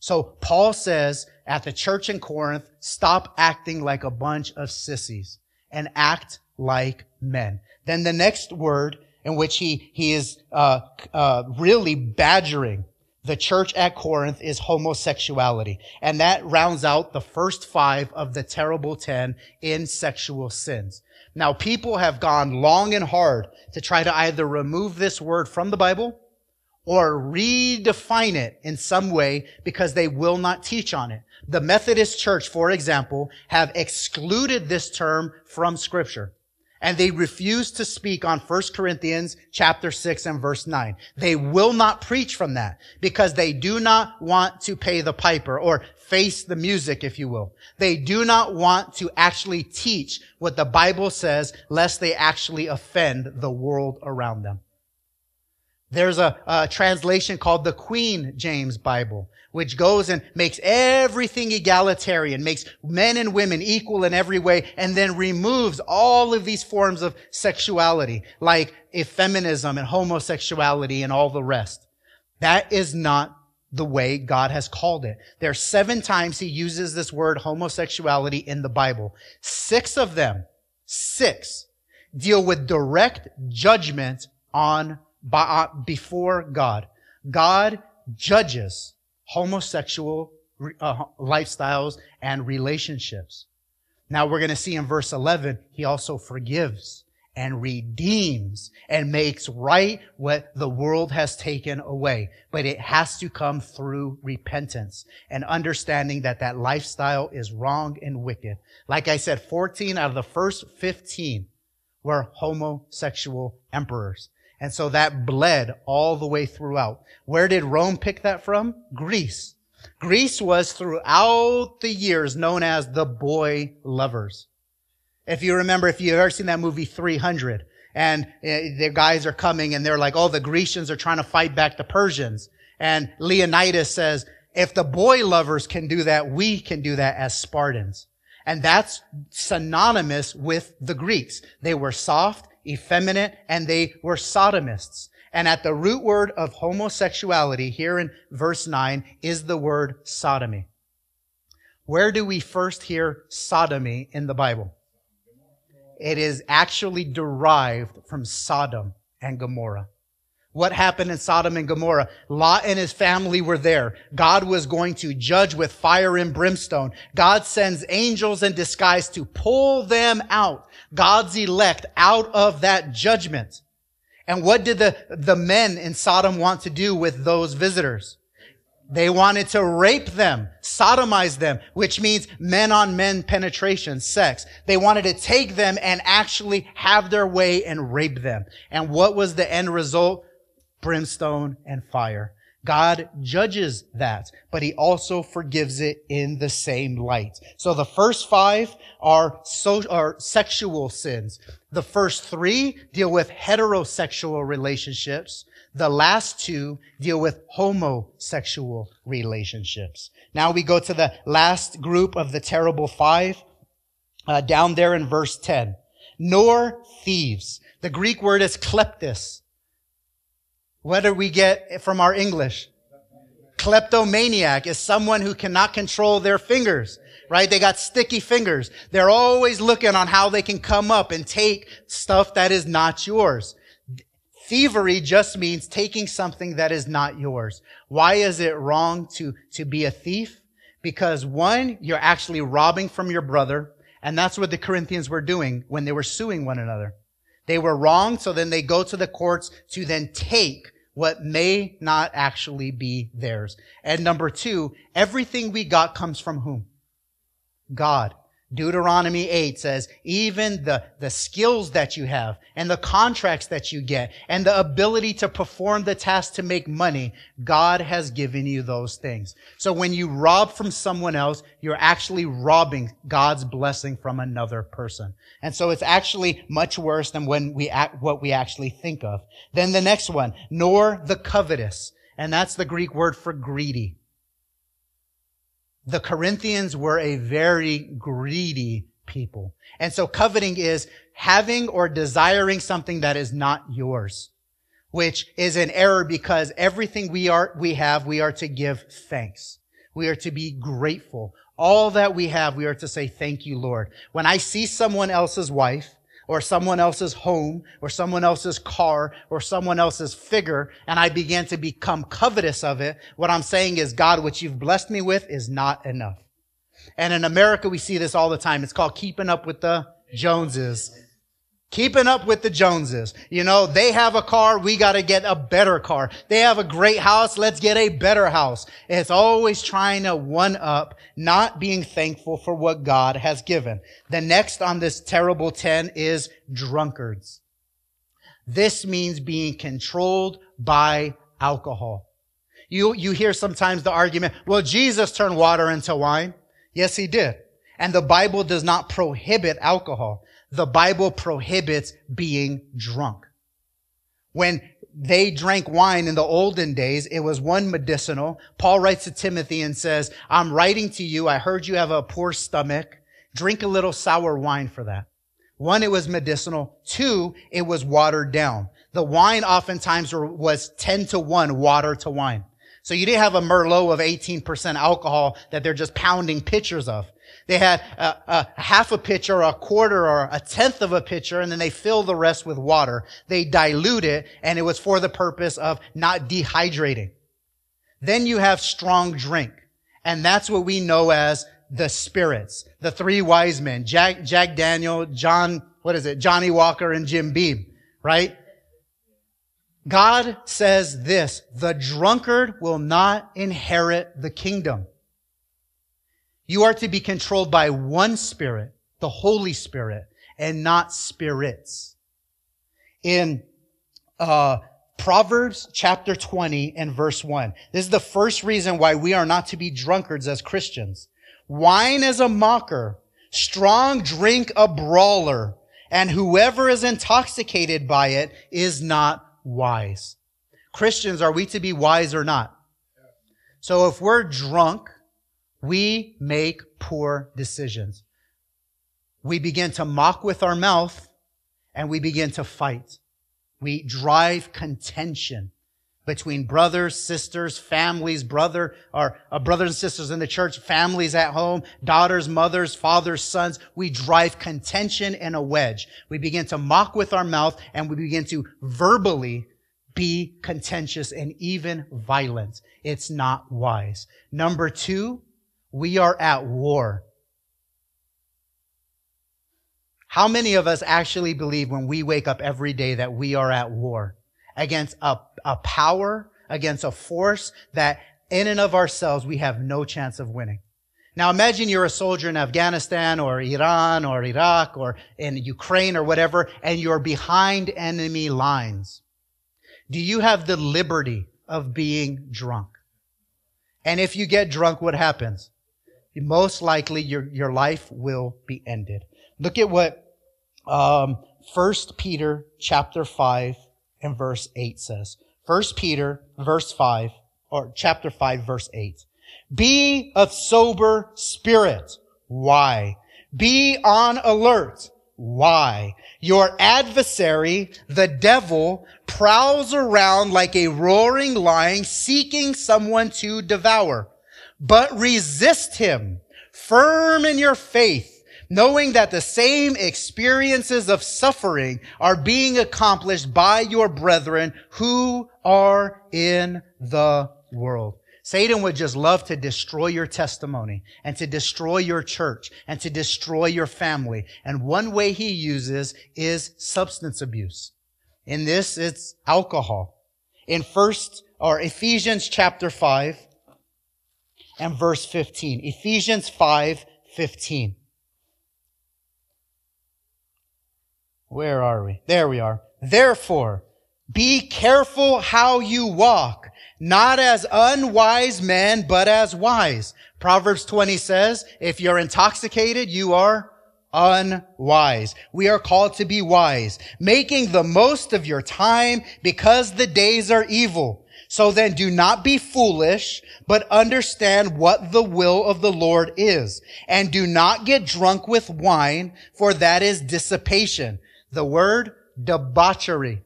So Paul says at the church in Corinth, stop acting like a bunch of sissies and act like men. Then the next word in which he, he is uh, uh, really badgering the church at Corinth is homosexuality. And that rounds out the first five of the terrible ten in sexual sins. Now, people have gone long and hard to try to either remove this word from the Bible or redefine it in some way because they will not teach on it. The Methodist Church, for example, have excluded this term from scripture. And they refuse to speak on 1 Corinthians chapter 6 and verse 9. They will not preach from that because they do not want to pay the piper or face the music, if you will. They do not want to actually teach what the Bible says lest they actually offend the world around them. There's a, a, translation called the Queen James Bible, which goes and makes everything egalitarian, makes men and women equal in every way, and then removes all of these forms of sexuality, like effeminism and homosexuality and all the rest. That is not the way God has called it. There are seven times he uses this word homosexuality in the Bible. Six of them, six, deal with direct judgment on by, before God. God judges homosexual uh, lifestyles and relationships. Now we're going to see in verse 11, he also forgives and redeems and makes right what the world has taken away. But it has to come through repentance and understanding that that lifestyle is wrong and wicked. Like I said, 14 out of the first 15 were homosexual emperors. And so that bled all the way throughout. Where did Rome pick that from? Greece. Greece was throughout the years known as the boy lovers. If you remember, if you've ever seen that movie 300, and uh, the guys are coming and they're like, oh, the Grecians are trying to fight back the Persians. And Leonidas says, if the boy lovers can do that, we can do that as Spartans. And that's synonymous with the Greeks. They were soft effeminate, and they were sodomists. And at the root word of homosexuality here in verse 9 is the word sodomy. Where do we first hear sodomy in the Bible? It is actually derived from Sodom and Gomorrah. What happened in Sodom and Gomorrah? Lot and his family were there. God was going to judge with fire and brimstone. God sends angels in disguise to pull them out, God's elect, out of that judgment. And what did the, the men in Sodom want to do with those visitors? They wanted to rape them, sodomize them, which means men on men penetration, sex. They wanted to take them and actually have their way and rape them. And what was the end result? Brimstone, and fire. God judges that, but he also forgives it in the same light. So the first five are, so, are sexual sins. The first three deal with heterosexual relationships. The last two deal with homosexual relationships. Now we go to the last group of the terrible five, uh, down there in verse 10. Nor thieves. The Greek word is kleptis. What do we get from our English? Kleptomaniac is someone who cannot control their fingers. right? They got sticky fingers. They're always looking on how they can come up and take stuff that is not yours. Thievery just means taking something that is not yours. Why is it wrong to, to be a thief? Because one, you're actually robbing from your brother. And that's what the Corinthians were doing when they were suing one another. They were wrong. So then they go to the courts to then take what may not actually be theirs. And number two, everything we got comes from whom? God. Deuteronomy 8 says, even the, the skills that you have and the contracts that you get and the ability to perform the task to make money, God has given you those things. So when you rob from someone else, you're actually robbing God's blessing from another person. And so it's actually much worse than when we act, what we actually think of. Then the next one, nor the covetous. And that's the Greek word for greedy. The Corinthians were a very greedy people. And so coveting is having or desiring something that is not yours, which is an error because everything we are, we have, we are to give thanks. We are to be grateful. All that we have, we are to say, thank you, Lord. When I see someone else's wife, or someone else's home or someone else's car or someone else's figure and I began to become covetous of it, what I'm saying is, God, what you've blessed me with is not enough. And in America, we see this all the time. It's called keeping up with the Joneses. Keeping up with the Joneses. You know, they have a car, we gotta get a better car. They have a great house, let's get a better house. It's always trying to one up, not being thankful for what God has given. The next on this terrible 10 is drunkards. This means being controlled by alcohol. You, you hear sometimes the argument, well, Jesus turned water into wine. Yes, he did. And the Bible does not prohibit alcohol the Bible prohibits being drunk. When they drank wine in the olden days, it was one medicinal. Paul writes to Timothy and says, I'm writing to you. I heard you have a poor stomach. Drink a little sour wine for that. One, it was medicinal. Two, it was watered down. The wine oftentimes was 10 to 1 water to wine. So you didn't have a Merlot of 18% alcohol that they're just pounding pitchers of. They had a, a, half a pitcher, a quarter, or a tenth of a pitcher, and then they fill the rest with water. They dilute it, and it was for the purpose of not dehydrating. Then you have strong drink, and that's what we know as the spirits. The three wise men, Jack, Jack Daniel, John, what is it, Johnnie Walker, and Jim Beam, right? God says this, the drunkard will not inherit the kingdom. You are to be controlled by one spirit, the Holy Spirit, and not spirits. In uh, Proverbs chapter 20 and verse 1. This is the first reason why we are not to be drunkards as Christians. Wine is a mocker, strong drink a brawler, and whoever is intoxicated by it is not wise. Christians, are we to be wise or not? So if we're drunk, we make poor decisions. We begin to mock with our mouth and we begin to fight. We drive contention between brothers, sisters, families, brother, or uh, brothers and sisters in the church, families at home, daughters, mothers, fathers, sons. We drive contention and a wedge. We begin to mock with our mouth and we begin to verbally be contentious and even violent. It's not wise. Number two, we are at war. How many of us actually believe when we wake up every day that we are at war against a, a power, against a force that in and of ourselves we have no chance of winning? Now imagine you're a soldier in Afghanistan or Iran or Iraq or in Ukraine or whatever, and you're behind enemy lines. Do you have the liberty of being drunk? And if you get drunk, what happens? Most likely your, your life will be ended. Look at what um, 1 Peter chapter 5 and verse 8 says. 1 Peter verse 5 or chapter 5 verse 8. Be of sober spirit. Why? Be on alert. Why? Your adversary, the devil, prowls around like a roaring lion seeking someone to devour but resist him firm in your faith, knowing that the same experiences of suffering are being accomplished by your brethren who are in the world. Satan would just love to destroy your testimony and to destroy your church and to destroy your family. And one way he uses is substance abuse. In this, it's alcohol. In first, or Ephesians chapter 5 and verse 15. Ephesians 5, 15. Where are we? There we are. Therefore, be careful how you walk, not as unwise men, but as wise. Proverbs 20 says, if you're intoxicated, you are unwise. We are called to be wise, making the most of your time because the days are evil. So then do not be foolish, but understand what the will of the Lord is. And do not get drunk with wine, for that is dissipation. The word debauchery.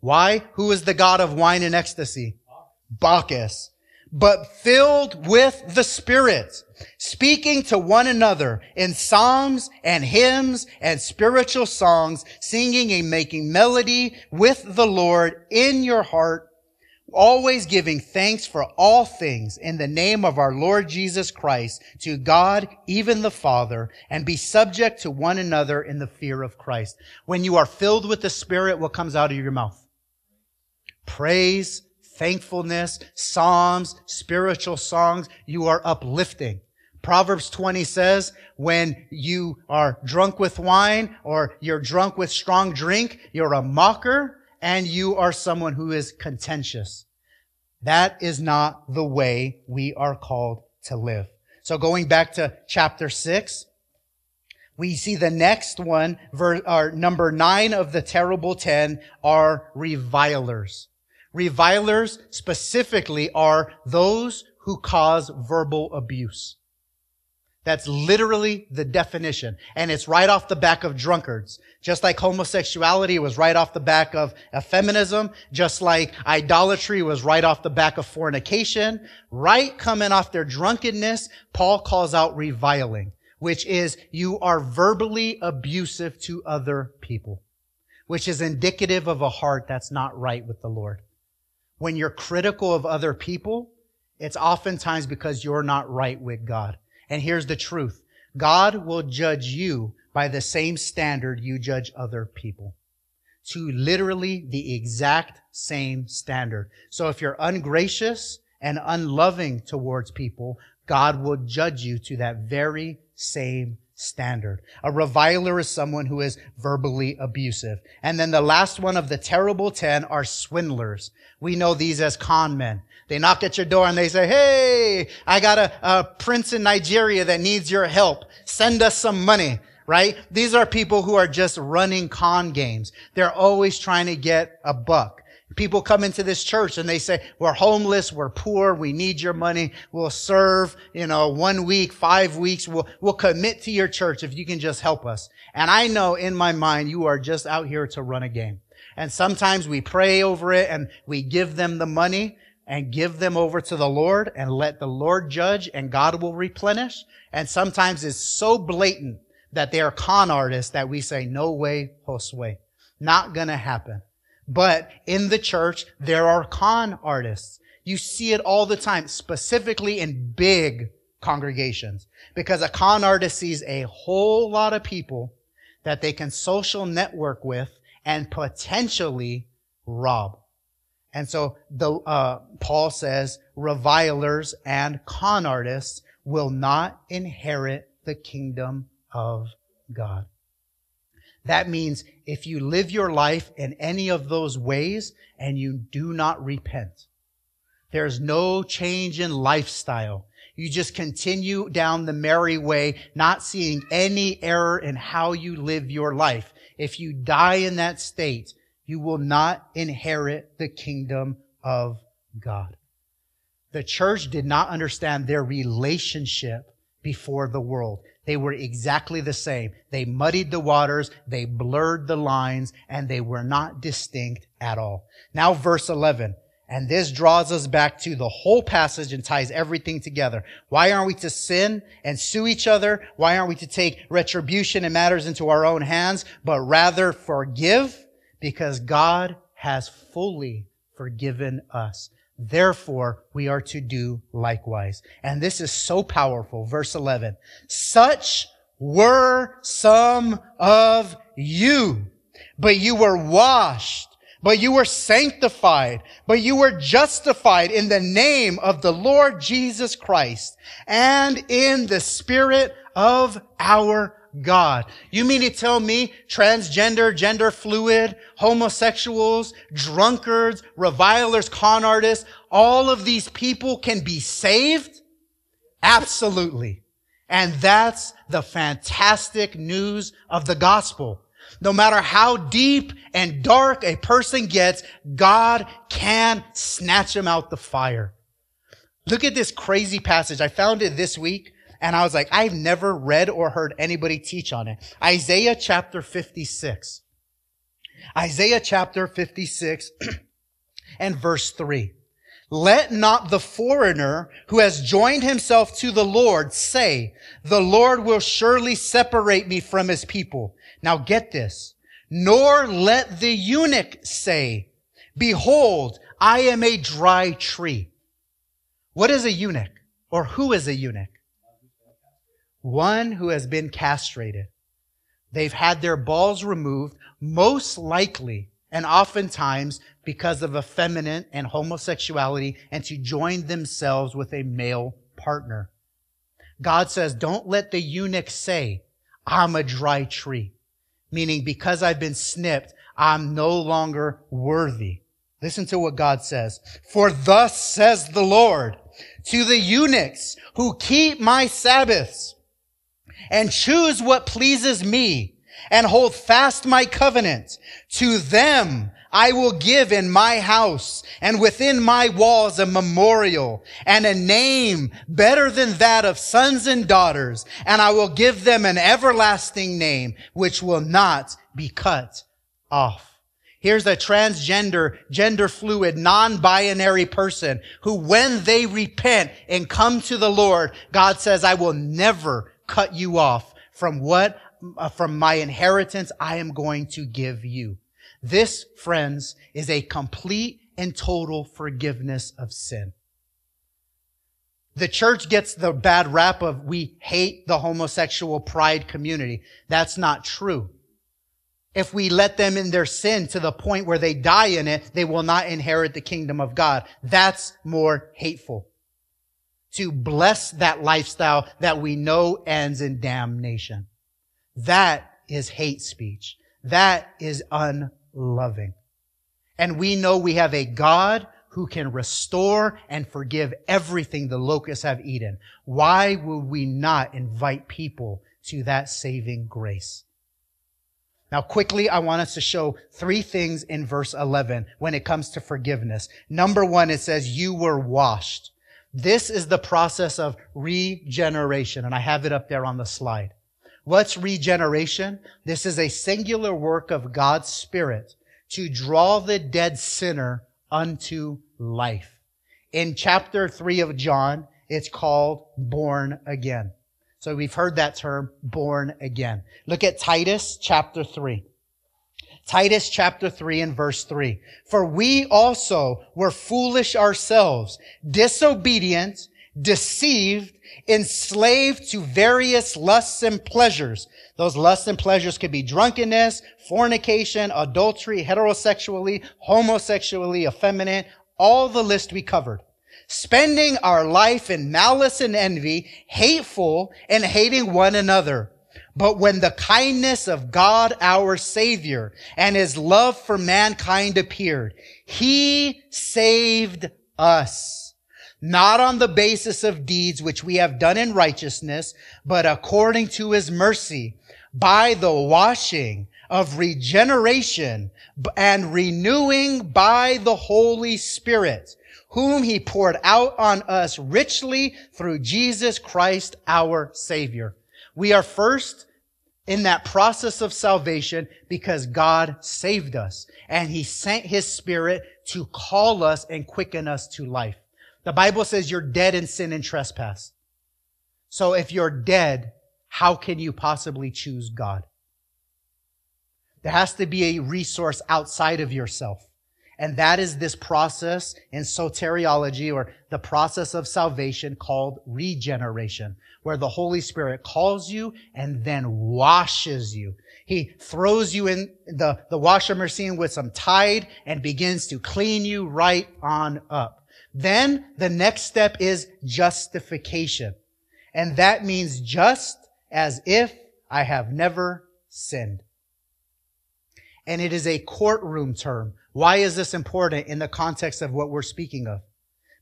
Why? Who is the God of wine and ecstasy? Bacchus. But filled with the Spirit, speaking to one another in psalms and hymns and spiritual songs, singing and making melody with the Lord in your heart, always giving thanks for all things in the name of our Lord Jesus Christ to God, even the Father, and be subject to one another in the fear of Christ. When you are filled with the Spirit, what comes out of your mouth? Praise, thankfulness, psalms, spiritual songs. You are uplifting. Proverbs 20 says, when you are drunk with wine or you're drunk with strong drink, you're a mocker and you are someone who is contentious. That is not the way we are called to live. So going back to chapter six, we see the next one, verse, or number nine of the terrible ten are revilers. Revilers specifically are those who cause verbal abuse. That's literally the definition. And it's right off the back of drunkards. Just like homosexuality was right off the back of feminism, just like idolatry was right off the back of fornication, right coming off their drunkenness, Paul calls out reviling, which is you are verbally abusive to other people, which is indicative of a heart that's not right with the Lord. When you're critical of other people, it's oftentimes because you're not right with God. And here's the truth. God will judge you by the same standard you judge other people. To literally the exact same standard. So if you're ungracious and unloving towards people, God will judge you to that very same standard. A reviler is someone who is verbally abusive. And then the last one of the terrible ten are swindlers. We know these as con men. They knock at your door and they say, Hey, I got a, a prince in Nigeria that needs your help. Send us some money right? These are people who are just running con games. They're always trying to get a buck. People come into this church and they say, we're homeless, we're poor, we need your money, we'll serve, you know, one week, five weeks, we'll, we'll commit to your church if you can just help us. And I know in my mind, you are just out here to run a game. And sometimes we pray over it and we give them the money, and give them over to the Lord and let the Lord judge and God will replenish. And sometimes it's so blatant that they are con artists that we say, no way, Josue. Not gonna happen. But in the church, there are con artists. You see it all the time, specifically in big congregations. Because a con artist sees a whole lot of people that they can social network with and potentially rob. And so the, uh, Paul says revilers and con artists will not inherit the kingdom of God. That means if you live your life in any of those ways and you do not repent, there's no change in lifestyle. You just continue down the merry way, not seeing any error in how you live your life. If you die in that state, you will not inherit the kingdom of God. The church did not understand their relationship before the world. They were exactly the same. They muddied the waters, they blurred the lines, and they were not distinct at all. Now verse 11. And this draws us back to the whole passage and ties everything together. Why aren't we to sin and sue each other? Why aren't we to take retribution and matters into our own hands, but rather forgive? Because God has fully forgiven us. Therefore, we are to do likewise. And this is so powerful. Verse 11. Such were some of you, but you were washed but you were sanctified, but you were justified in the name of the Lord Jesus Christ and in the spirit of our God. You mean to tell me transgender, gender fluid, homosexuals, drunkards, revilers, con artists, all of these people can be saved? Absolutely. And that's the fantastic news of the gospel. No matter how deep and dark a person gets, God can snatch him out the fire. Look at this crazy passage. I found it this week and I was like, I've never read or heard anybody teach on it. Isaiah chapter 56. Isaiah chapter 56 and verse 3. Let not the foreigner who has joined himself to the Lord say, the Lord will surely separate me from his people. Now get this. Nor let the eunuch say, behold, I am a dry tree. What is a eunuch? Or who is a eunuch? One who has been castrated. They've had their balls removed, most likely and oftentimes because of effeminate and homosexuality and to join themselves with a male partner. God says, don't let the eunuch say, I'm a dry tree meaning because I've been snipped, I'm no longer worthy. Listen to what God says. For thus says the Lord to the eunuchs who keep my Sabbaths and choose what pleases me and hold fast my covenant. To them I will give in my house and within my walls a memorial and a name better than that of sons and daughters. And I will give them an everlasting name which will not be cut off. Here's a transgender, gender fluid, non-binary person who when they repent and come to the Lord, God says, I will never cut you off from what, uh, from my inheritance I am going to give you. This, friends, is a complete and total forgiveness of sin. The church gets the bad rap of we hate the homosexual pride community. That's not true. If we let them in their sin to the point where they die in it, they will not inherit the kingdom of God. That's more hateful. To bless that lifestyle that we know ends in damnation. That is hate speech. That is unloving. And we know we have a God who can restore and forgive everything the locusts have eaten. Why would we not invite people to that saving grace? Now quickly, I want us to show three things in verse 11 when it comes to forgiveness. Number one, it says, you were washed. This is the process of regeneration, and I have it up there on the slide. What's regeneration? This is a singular work of God's Spirit to draw the dead sinner unto life. In chapter 3 of John, it's called born again. So we've heard that term, born again. Look at Titus chapter 3. Titus chapter 3 and verse 3. For we also were foolish ourselves, disobedient, deceived, enslaved to various lusts and pleasures. Those lusts and pleasures could be drunkenness, fornication, adultery, heterosexually, homosexually, effeminate, all the list we covered. Spending our life in malice and envy, hateful and hating one another. But when the kindness of God our Savior and his love for mankind appeared, he saved us not on the basis of deeds which we have done in righteousness, but according to his mercy, by the washing of regeneration and renewing by the Holy Spirit, whom he poured out on us richly through Jesus Christ our Savior. We are first in that process of salvation because God saved us and he sent his spirit to call us and quicken us to life. The Bible says you're dead in sin and trespass. So if you're dead, how can you possibly choose God? There has to be a resource outside of yourself. And that is this process in soteriology or the process of salvation called regeneration, where the Holy Spirit calls you and then washes you. He throws you in the, the washer machine with some Tide and begins to clean you right on up. Then the next step is justification. And that means just as if I have never sinned. And it is a courtroom term. Why is this important in the context of what we're speaking of?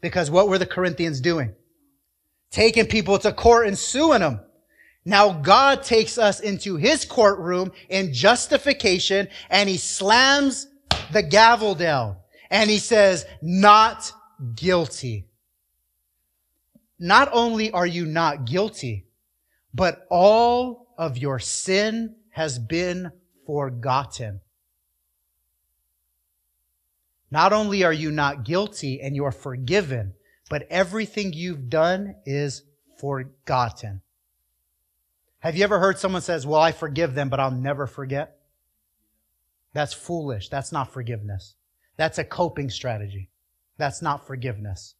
Because what were the Corinthians doing? Taking people to court and suing them. Now God takes us into his courtroom in justification and he slams the gavel down and he says, not guilty. Not only are you not guilty, but all of your sin has been forgotten. Not only are you not guilty and you're forgiven, but everything you've done is forgotten. Have you ever heard someone says, well, I forgive them, but I'll never forget? That's foolish. That's not forgiveness. That's a coping strategy. That's not forgiveness.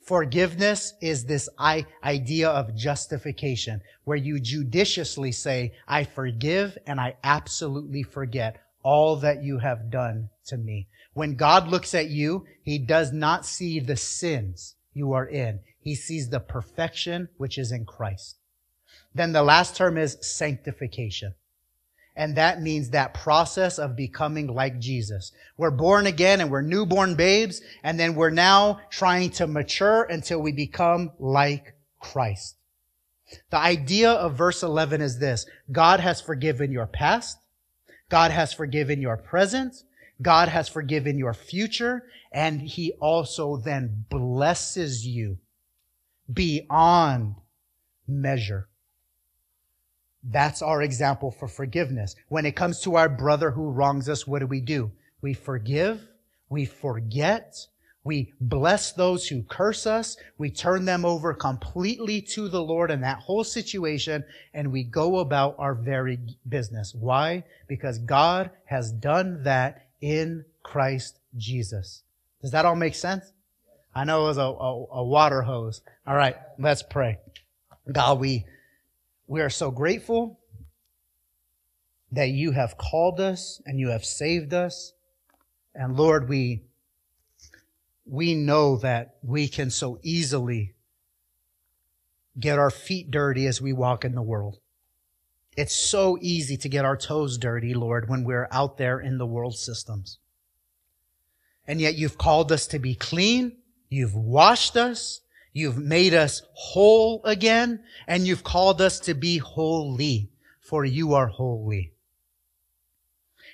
Forgiveness is this idea of justification where you judiciously say, I forgive and I absolutely forget all that you have done to me. When God looks at you, he does not see the sins you are in. He sees the perfection which is in Christ. Then the last term is sanctification. And that means that process of becoming like Jesus. We're born again and we're newborn babes, and then we're now trying to mature until we become like Christ. The idea of verse 11 is this. God has forgiven your past. God has forgiven your present. God has forgiven your future. And he also then blesses you beyond measure. That's our example for forgiveness. When it comes to our brother who wrongs us, what do we do? We forgive, we forget, we bless those who curse us, we turn them over completely to the Lord in that whole situation, and we go about our very business. Why? Because God has done that in Christ Jesus. Does that all make sense? I know it was a, a, a water hose. All right, let's pray. God, we we are so grateful that you have called us and you have saved us. And Lord, we, we know that we can so easily get our feet dirty as we walk in the world. It's so easy to get our toes dirty, Lord, when we're out there in the world systems. And yet you've called us to be clean. You've washed us. You've made us whole again, and you've called us to be holy, for you are holy.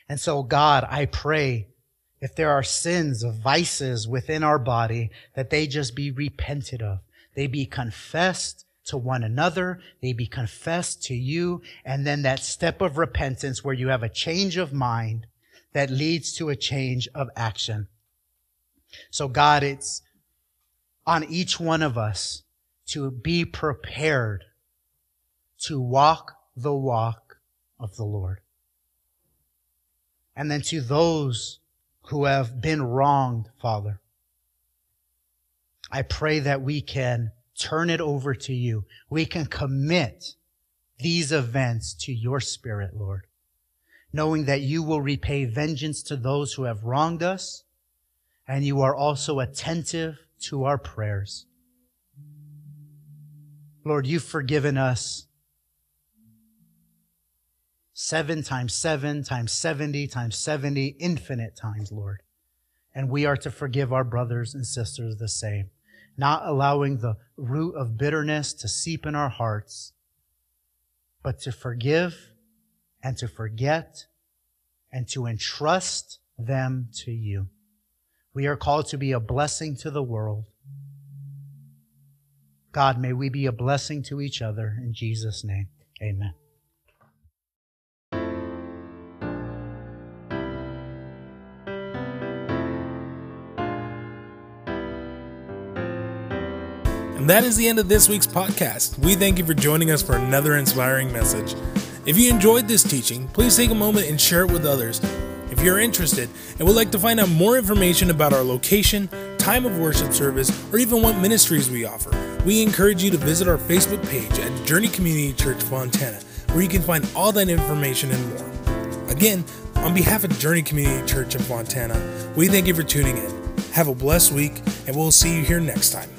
And so, God, I pray if there are sins, vices within our body, that they just be repented of. They be confessed to one another. They be confessed to you. And then that step of repentance where you have a change of mind that leads to a change of action. So God, it's on each one of us to be prepared to walk the walk of the Lord. And then to those who have been wronged, Father, I pray that we can turn it over to you. We can commit these events to your spirit, Lord, knowing that you will repay vengeance to those who have wronged us, and you are also attentive to our prayers. Lord, you've forgiven us seven times seven times 70 times 70, infinite times, Lord. And we are to forgive our brothers and sisters the same, not allowing the root of bitterness to seep in our hearts, but to forgive and to forget and to entrust them to you. We are called to be a blessing to the world. God, may we be a blessing to each other. In Jesus' name, amen. That is the end of this week's podcast. We thank you for joining us for another inspiring message. If you enjoyed this teaching, please take a moment and share it with others. If you're interested and would like to find out more information about our location, time of worship service, or even what ministries we offer, we encourage you to visit our Facebook page at Journey Community Church Fontana, where you can find all that information and more. Again, on behalf of Journey Community Church in Fontana, we thank you for tuning in. Have a blessed week, and we'll see you here next time.